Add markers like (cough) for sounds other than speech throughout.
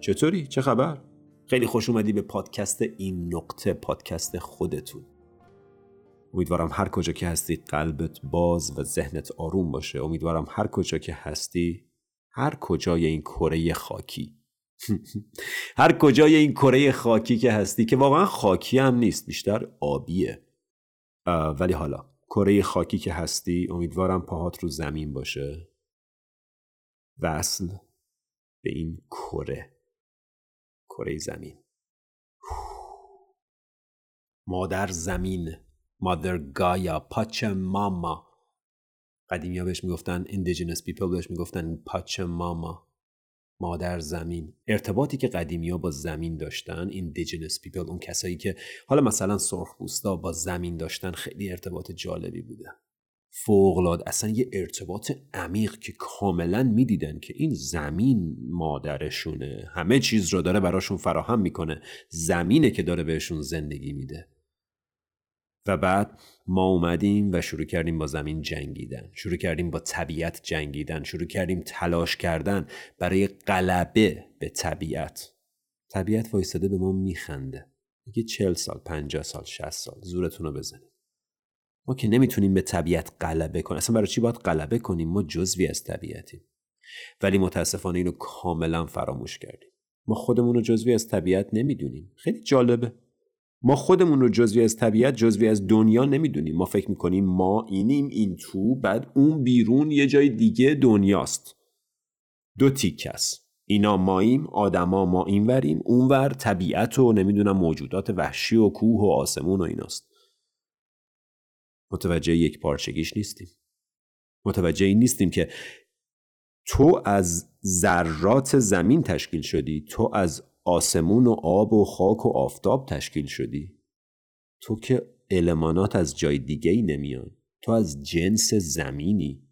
چطوری؟ چه خبر؟ خیلی خوش اومدی به پادکست این نقطه پادکست خودتون. امیدوارم هر کجا که هستی قلبت باز و ذهنت آروم باشه. امیدوارم هر کجا که هستی هر کجای این کره خاکی. (laughs) هر کجای این کره خاکی که هستی که واقعا خاکی هم نیست بیشتر آبیه. ولی حالا کره خاکی که هستی امیدوارم پاهات رو زمین باشه. وصل به این کره. کره زمین. مادر زمین مادر گایا پاچ ماما. قدیمی ها بهش می‌گفتن indigenous people بهش می‌گفتن پاچ ماما. مادر زمین. ارتباطی که قدیمی ها با زمین داشتن indigenous people اون کسایی که حالا مثلا سرخپوستا با زمین داشتن خیلی ارتباط جالبی بوده. فوقلاد اصلا یه ارتباط عمیق که کاملا می‌دیدن که این زمین مادرشونه. همه چیز رو داره براشون فراهم می‌کنه. زمینه که داره بهشون زندگی میده. و بعد ما اومدیم و شروع کردیم با زمین جنگیدن. شروع کردیم با طبیعت جنگیدن. شروع کردیم تلاش کردن برای غلبه به طبیعت. طبیعت وایستاده به ما میخنده. میگه چل سال پنجاه سال شست سال زورتون رو بزنید. ما که نمی‌تونیم به طبیعت غلبه کنیم. اصلا برای چی باید غلبه کنیم؟ ما جزوی از طبیعتیم. ولی متاسفانه اینو کاملا فراموش کردیم. ما خودمون رو جزوی از طبیعت نمی‌دونیم. خیلی جالبه. ما خودمون رو جزوی از طبیعت جزوی از دنیا نمی‌دونیم. ما فکر می‌کنیم ما اینیم این تو بعد اون بیرون یه جای دیگه دنیاست. دو تیک است. اینا ماییم آدما ما اینوریم اونور طبیعت و نمی‌دونم موجودات وحشی و کوه و آسمون و ایناست. متوجه یک پارچگیش نیستیم. متوجه این نیستیم که تو از ذرات زمین تشکیل شدی تو از آسمون و آب و خاک و آفتاب تشکیل شدی. تو که المانات از جای دیگه ای نمیان. تو از جنس زمینی.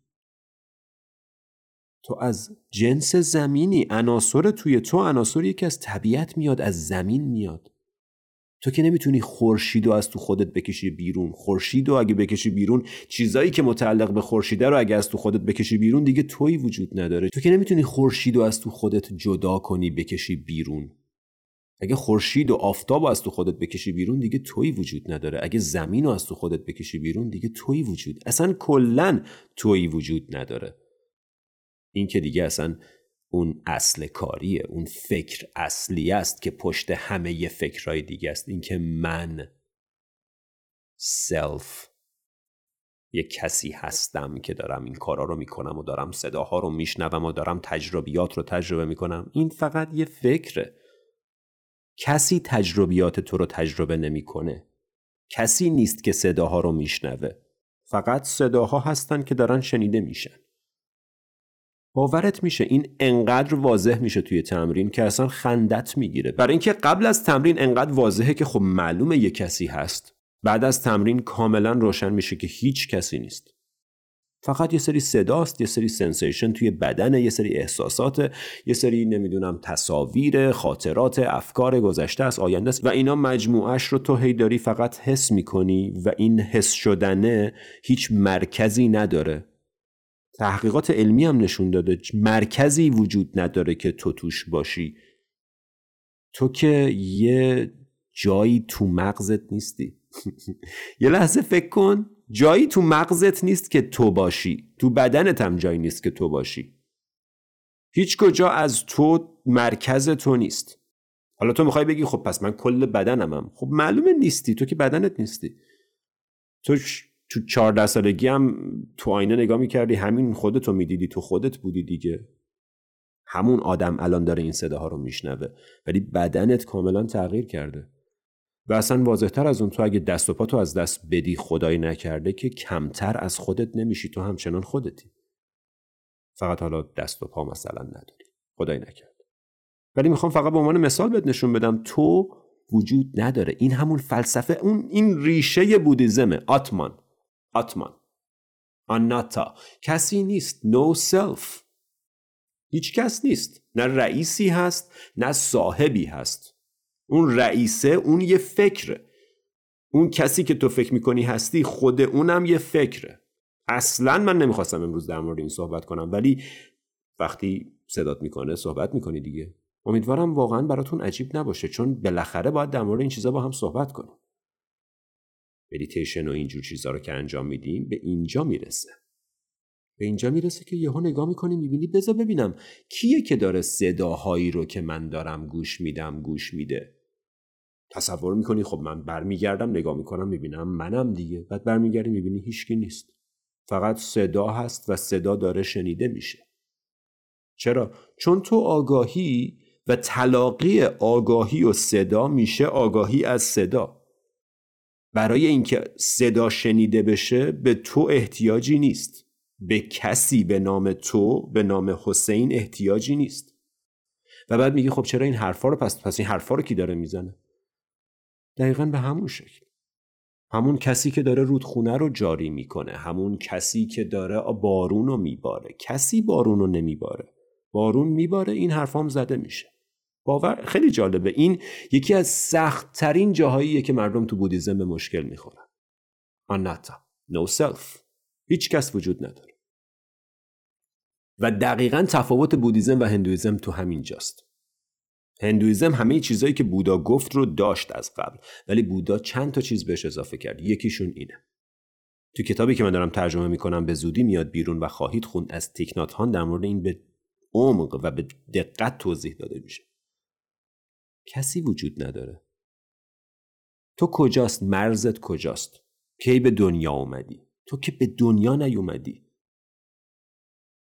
تو از جنس زمینی. عناصر توی تو عناصری که از طبیعت میاد از زمین میاد. تو که نمی‌تونی خورشید رو از تو خودت بکشی بیرون. خورشید رو اگه بکشی بیرون چیزایی که متعلق به خورشیده رو اگه از تو خودت بکشی بیرون دیگه توی وجود نداره. تو که نمی‌تونی خورشید رو از تو خودت جدا کنی بکشی بیرون. اگه خورشید و آفتاب از تو خودت بکشی بیرون دیگه توی وجود نداره. اگه زمین رو از تو خودت بکشی بیرون دیگه توی وجود. اصلا کلا توی وجود نداره. این که دیگه اصلا اون اصل کاریه اون فکر اصلی است که پشت همه ی فکرهای دیگه است. اینکه من سلف یه کسی هستم که دارم این کارا رو می‌کنم و دارم صداها رو میشنوم و دارم تجربیات رو تجربه می‌کنم. این فقط یه فکره. کسی تجربیات تو رو تجربه نمی‌کنه. کسی نیست که صداها رو میشنوه. فقط صداها هستن که دارن شنیده میشن. باورت میشه این انقدر واضح میشه توی تمرین که اصلا خندت می‌گیره. برای اینکه قبل از تمرین انقدر واضحه که خب معلومه یه کسی هست بعد از تمرین کاملا روشن میشه که هیچ کسی نیست. فقط یه سری صداست یه سری سنسیشن توی بدن یه سری احساسات یه سری نمی‌دونم تصاویر خاطرات افکار گذشته از آینده است و اینا مجموعش رو تو هی داری فقط حس می‌کنی و این حس شدنه هیچ مرکزی نداره. تحقیقات علمی هم نشون داده. مرکزی وجود نداره که تو توش باشی. تو که یه جایی تو مغزت نیستی. (laughs) یه لحظه فکر کن. جایی تو مغزت نیست که تو باشی. تو بدنت هم جایی نیست که تو باشی. هیچ کجا از تو مرکز تو نیست. حالا تو می‌خوای بگی خب پس من کل بدنمم. خب معلومه نیستی. تو که بدنت نیستی. تو تو چهارده سالگی هم تو آینه نگاه می‌کردی همین خودتو می‌دیدی تو خودت بودی دیگه. همون آدم الان داره این صداها رو میشنوه. ولی بدنت کاملا تغییر کرده. و اصلا واضحتر از اون تو اگه دست و پا تو از دست بدی خدایی نکرده که کمتر از خودت نمیشی تو همچنان خودتی. فقط حالا دست و پا مثلا نداری. خدایی نکرده. ولی می‌خوام فقط به عنوان مثال بهت نشون بدم تو وجود نداره. این همون فلسفه اون این ریشه بودیزمه. آتمان. آتمان. آناتا. کسی نیست. No self. هیچ کس نیست. نه رئیسی هست نه صاحبی هست. اون رئیسه اون یه فکره. اون کسی که تو فکر می‌کنی هستی خود اونم یه فکره. اصلا من نمی‌خواستم امروز در مورد این صحبت کنم ولی وقتی صدات می‌کنه صحبت می‌کنی دیگه. امیدوارم واقعا براتون عجیب نباشه چون بالاخره باید در مورد این چیزا با هم صحبت کنیم. مدیتیشن و اینجور چیزا رو که انجام میدیم به اینجا می‌رسه. به اینجا می‌رسه که یهو نگاه می‌کنی می‌بینی بذار ببینم کیه که داره صداهایی رو که من دارم گوش میدم گوش میده. تصور می‌کنی خب من برمیگردم نگاه می‌کنم می‌بینم منم دیگه. بعد برمیگردی می‌بینی هیچکی نیست. فقط صدا هست و صدا داره شنیده میشه. چرا؟ چون تو آگاهی و تلاقی آگاهی و صدا میشه آگاهی از صدا. برای اینکه صدا شنیده بشه به تو احتیاجی نیست. به کسی به نام تو به نام حسین احتیاجی نیست. و بعد میگی خب چرا این حرفا رو پس پس این حرفا رو کی داره می‌زنه؟ دقیقا به همون شکل. همون کسی که داره رودخونه رو جاری می‌کنه همون کسی که داره بارون رو میباره. کسی بارون رو نمیباره. بارون میباره این حرفام زده میشه. باور خیلی جالبه. این یکی از سخت ترین جاهاییه که مردم تو بودیزم به مشکل می‌خورن. آناتا. نو سلف هیچ کس وجود نداره. و دقیقا تفاوت بودیزم و هندویزم تو همین جاست. هندویزم همه چیزهایی که بودا گفت رو داشت از قبل ولی بودا چند تا چیز بهش اضافه کرد. یکیشون اینه. تو کتابی که من دارم ترجمه می‌کنم به زودی میاد بیرون و خواهید خوند از تیکنات هان در مورد این به عمق و به دقت توضیح داده میشه. کسی وجود نداره. تو کجاست؟ مرزت کجاست؟ کی به دنیا اومدی؟ تو که به دنیا نیومدی.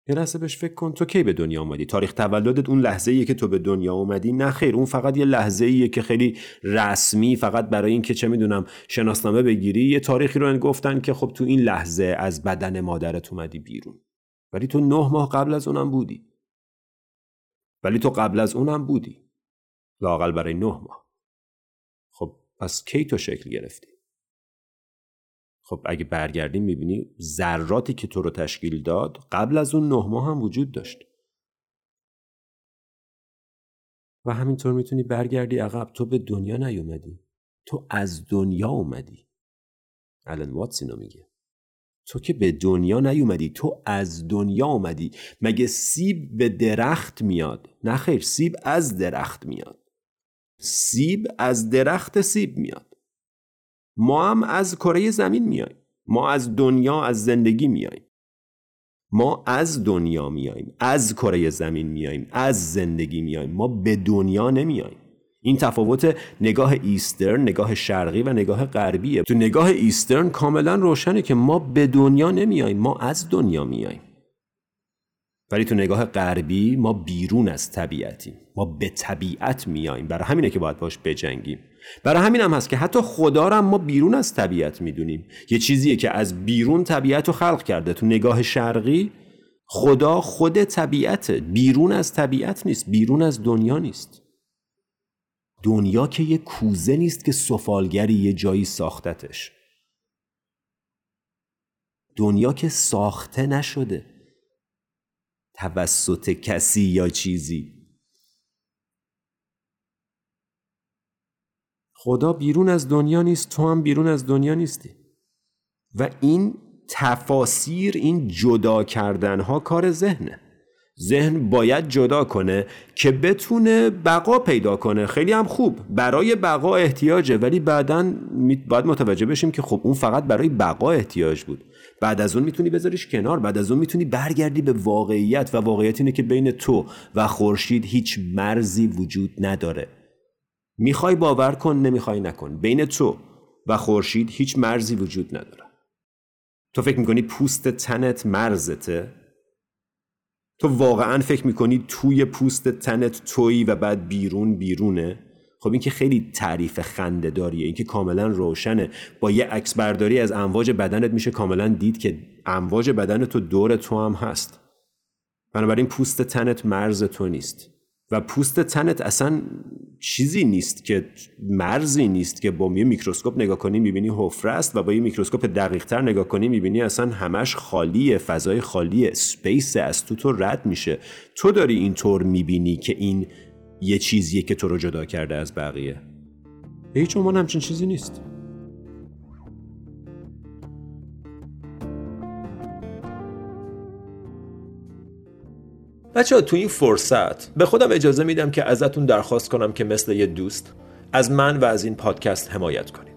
یه لحظه بهش فکر کن. تو کی به دنیا اومدی؟ تاریخ تولدت اون لحظه ایه که تو به دنیا اومدی؟ نه خیر اون فقط یه لحظه ایه که خیلی رسمی فقط برای اینکه چه می‌دونم شناسنامه بگیری یه تاریخی رو گفتن که خب تو این لحظه از بدن مادرت اومدی بیرون. ولی تو نه ماه قبل از اونم بودی. ولی تو قبل از اونم بودی. لاقل برای نه ماه. خب پس کی تو شکل گرفتی؟ خب اگه برگردیم می‌بینی ذراتی که تو رو تشکیل داد قبل از اون نه ماه هم وجود داشت. و همینطور می‌تونی برگردی عقب. تو به دنیا نیومدی. تو از دنیا اومدی. الان واتس اینو میگه. تو که به دنیا نیومدی تو از دنیا اومدی. مگه سیب به درخت میاد؟ نه خیر سیب از درخت میاد. سیب از درخت سیب میاد. ما هم از کره زمین میایم ما از دنیا از زندگی میایم ما از دنیا میایم از کره زمین میایم از زندگی میایم ما به دنیا نمیایم این تفاوت نگاه Eastern نگاه شرقی و نگاه غربیه. تو نگاه Eastern کاملا روشنه که ما به دنیا نمیایم ما از دنیا میایم ولی تو نگاه غربی ما بیرون از طبیعتیم. ما به طبیعت میاییم. برای همینه که باید باش بجنگیم. برای همین هم هست که حتی خدا رو ما بیرون از طبیعت می‌دونیم. یه چیزیه که از بیرون طبیعت رو خلق کرده. تو نگاه شرقی خدا خود طبیعت بیرون از طبیعت نیست. بیرون از دنیا نیست. دنیا که یه کوزه نیست که سفالگری یه جایی ساختتش. دنیا که ساخته نشده. توسط کسی یا چیزی. خدا بیرون از دنیا نیست تو هم بیرون از دنیا نیستی. و این تفاسیر این جدا کردن ها کار ذهنه. ذهن باید جدا کنه که بتونه بقا پیدا کنه. خیلی هم خوب برای بقا احتیاجه ولی بعدا باید متوجه بشیم که خب اون فقط برای بقا احتیاج بود. بعد از اون می‌تونی بذاریش کنار بعد از اون می‌تونی برگردی به واقعیت و واقعیت اینه که بین تو و خورشید هیچ مرزی وجود نداره. می‌خوای باور کن نمی‌خوای نکن. بین تو و خورشید هیچ مرزی وجود نداره. تو فکر می‌کنی پوست تنت مرزته؟ تو واقعا فکر می‌کنی توی پوست تنت تویی و بعد بیرون بیرونه؟ خب این که خیلی تعریف خنده داریه این که کاملا روشنه. با یه عکس برداری از امواج بدنت میشه کاملا دید که امواج بدن تو دور تو هم هست. بنابراین پوست تنت مرز تو نیست. و پوست تنت اصلا چیزی نیست که مرزی نیست که با یه میکروسکوپ نگاه کنی می‌بینی حفره است و با یه میکروسکوپ دقیق تر نگاه کنی می‌بینی اصلا همش خالیه فضای خالیه space از تو تو رد میشه. تو داری اینطور می‌بینی که این یه چیزیه که تو رو جدا کرده از بقیه. هیچ عنوان همچین چیزی نیست. بچه ها تو این فرصت به خودم اجازه میدم که ازتون درخواست کنم که مثل یه دوست از من و از این پادکست حمایت کنید.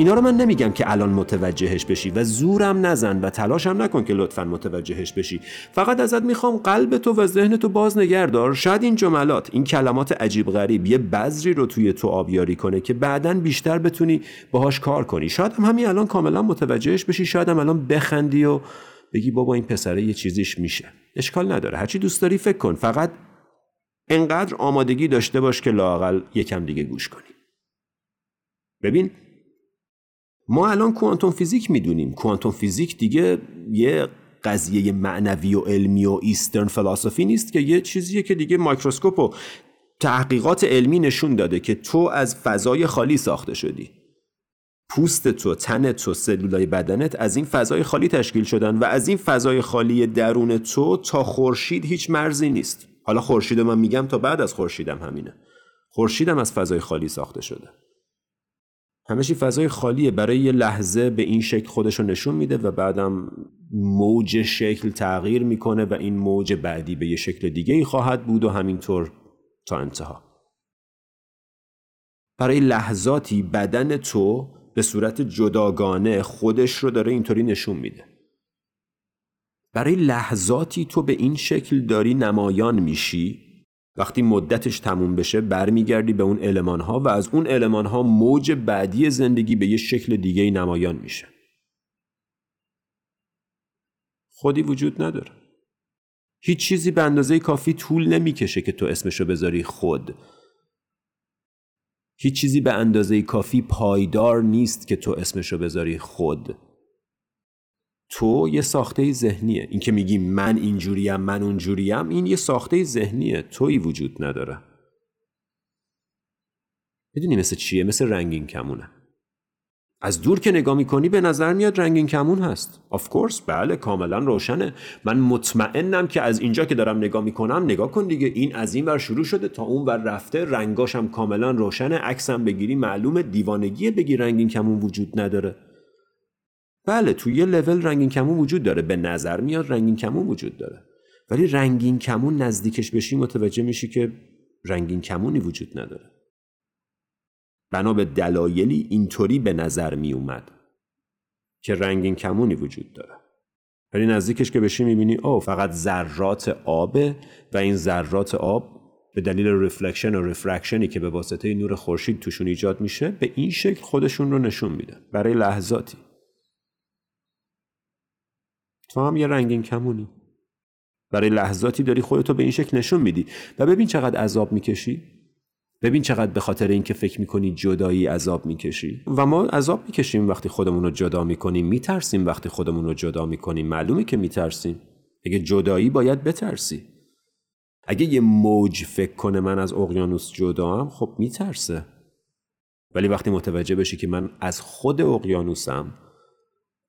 اینا رو من نمیگم که الان متوجهش بشی و زورم نزن و تلاشم نکن که لطفا متوجهش بشی. فقط ازت می‌خوام قلب تو و ذهن تو باز نگردار. شاید این جملات این کلمات عجیب غریب یه بذری رو توی تو آبیاری کنه که بعدا بیشتر بتونی باهاش کار کنی. شاید هم همین الان کاملا متوجهش بشی شاید هم الان بخندی و بگی بابا این پسره یه چیزیش میشه. اشکال نداره. هرچی دوست داری فکر کن. فقط انقدر آمادگی داشته باش که لاقل یکم دیگه گوش کنی. ببین ما الان quantum physics می‌دونیم. quantum physics دیگه یه قضیه معنوی و علمی و Eastern فلسفی نیست که یه چیزیه که دیگه microscope و تحقیقات علمی نشون داده که تو از فضای خالی ساخته شدی. پوست تو تن تو سلولای بدنت از این فضای خالی تشکیل شدن و از این فضای خالی درون تو تا خورشید هیچ مرزی نیست. حالا خورشید من میگم تا بعد از خورشیدم همینه. خورشیدم از فضای خالی ساخته شده. همشی فضای خالیه. برای یه لحظه به این شکل خودش رو نشون میده و بعدم موج شکل تغییر می‌کنه و این موج بعدی به یه شکل دیگه ای خواهد بود و همینطور تا انتها. برای لحظاتی بدن تو به صورت جداگانه خودش رو داره اینطوری نشون میده. برای لحظاتی تو به این شکل داری نمایان میشی وقتی مدتش تموم بشه برمیگردی به اون علمان ها و از اون علمان ها موج بعدی زندگی به یه شکل دیگه نمایان میشه. خودی وجود نداره. هیچ چیزی به اندازه کافی طول نمی‌کشه که تو اسمشو بذاری خود. هیچ چیزی به اندازه کافی پایدار نیست که تو اسمشو بذاری خود. تو یه ساخته ذهنیه. این که میگی من اینجوریم من اونجوریم این یه ساخته ذهنیه. تویی وجود نداره. می‌دونی مثل چیه؟ مثل رنگین کمونه. از دور که نگاه می‌کنی به نظر میاد رنگین کمون هست. of course بله کاملا روشنه. من مطمئنم که از اینجا که دارم نگاه می‌کنم نگاه کن دیگه. این از این ور شروع شده تا اون ور رفته. رنگاشم کاملا روشنه. عکسم بگیری معلومه. دیوانگی بگی رنگین کمون وجود نداره. بله تو یه لول رنگین کمون وجود داره. به نظر میاد رنگین کمون وجود داره. ولی رنگین کمون نزدیکش بشی متوجه میشی که رنگین کمونی وجود نداره. بنا به دلایلی اینطوری به نظر می اومد که رنگین کمونی وجود داره. ولی نزدیکش که بشی می‌بینی او فقط ذرات آبه و این ذرات آب به دلیل رفلکشن و رفرکشنی که به واسطه نور خورشید توشون ایجاد میشه به این شکل خودشون رو نشون میده برای لحظاتی. تو هم یه رنگین کمونی. برای لحظاتی داری خودتو به این شکل نشون میدی. و ببین چقدر عذاب می‌کشی. ببین چقدر به خاطر اینکه فکر می‌کنی جدایی عذاب می‌کشی. و ما عذاب می‌کشیم وقتی خودمون رو جدا می‌کنیم. میترسیم وقتی خودمون رو جدا می‌کنیم. معلومه که میترسیم. اگه جدایی باید بترسی. اگه یه موج فکر کنه من از اقیانوس جدا هم خب میترسه. ولی وقتی متوجه بشی که من از خود اقیانوسم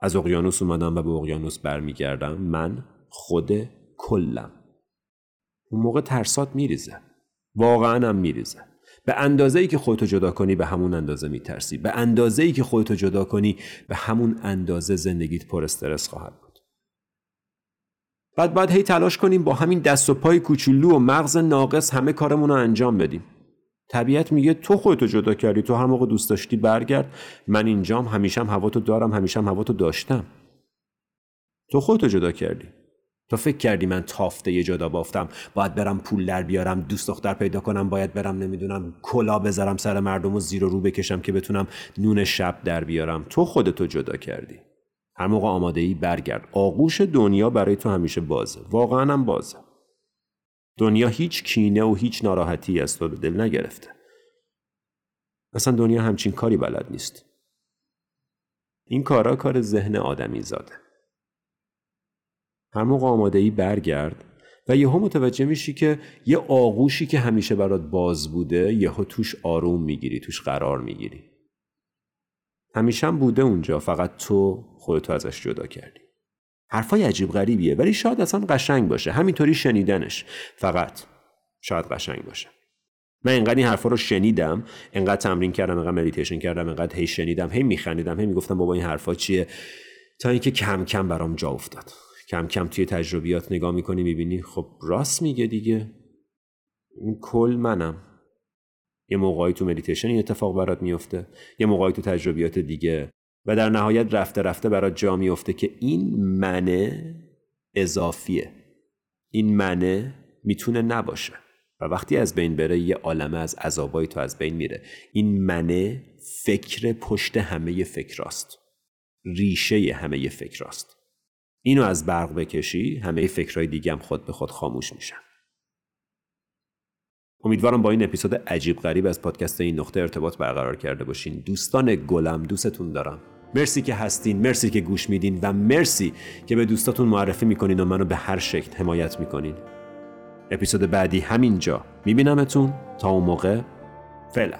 از اقیانوس اومدم و به اقیانوس برمیگردم. من خود کلم. اون موقع ترسات میریزه. واقعا هم میریزه. به اندازه ای که خودتو جدا کنی به همون اندازه میترسی. به اندازه ای که خودتو جدا کنی به همون اندازه زندگیت پر استرس خواهد بود. بعد باید هی تلاش کنیم با همین دست و پای کوچولو و مغز ناقص همه کارمون رو انجام بدیم. طبیعت میگه تو خودتو جدا کردی تو هر موقع دوست داشتی برگرد. من اینجام هوا تو دارم همیشم هوا تو داشتم. تو خودتو جدا کردی. تو فکر کردی من تافته یه جدا بافتم. باید برم پول در بیارم دوست دختر پیدا کنم باید برم نمی‌دونم کلا بذارم سر مردم و زیر و رو بکشم که بتونم نون شب در بیارم. تو خودتو جدا کردی. هر موقع آماده ای برگرد. آغوش دنیا برای تو همیشه بازه. واقعا هم بازه. دنیا هیچ کینه و هیچ ناراحتی از تو دل نگرفته. اصلا دنیا همچین کاری بلد نیست. این کارا کار ذهن آدمی زاده. هر موقع آماده ای برگرد و یهو متوجه میشی که یه آغوشی که همیشه برات باز بوده یهو توش آروم می‌گیری توش قرار می‌گیری. همیشه هم بوده اونجا فقط تو خودتو ازش جدا کردی. حرفای عجیب غریبیه ولی شاید اصلا قشنگ باشه. همینطوری شنیدنش. فقط شاید قشنگ باشه. من انقدر این حرفا رو شنیدم انقدر تمرین کردم انقدر مدیتیشن کردم انقدر هی شنیدم هی میخندیدم هی می‌گفتم بابا این حرفا چیه؟ تا اینکه کم کم برام جا افتاد. کم کم توی تجربیات نگاه می‌کنی می‌بینی خب راست میگه دیگه. این کل منم. یه موقعی تو مدیتیشن این اتفاق برات میفته یه موقعی تو تجربیات دیگه. و در نهایت رفته رفته برات جا میفته که این منه اضافیه. این منه می‌تونه نباشه. و وقتی از بین بره یه عالمه از عذابای تو از بین میره. این منه فکر پشت همه فکراست. ریشه همه فکراست. اینو از برق بکشی همه فکرهای دیگه هم خود به خود خاموش میشن. امیدوارم با این اپیزود عجیب غریب از پادکست این نقطه ارتباط برقرار کرده باشین. دوستان گلم دوستتون دارم. مرسی که هستین مرسی که گوش میدین و مرسی که به دوستاتون معرفی می‌کنین و منو به هر شکل حمایت می‌کنین. اپیزود بعدی همینجا. میبینمتون. تا اون موقع فعلا.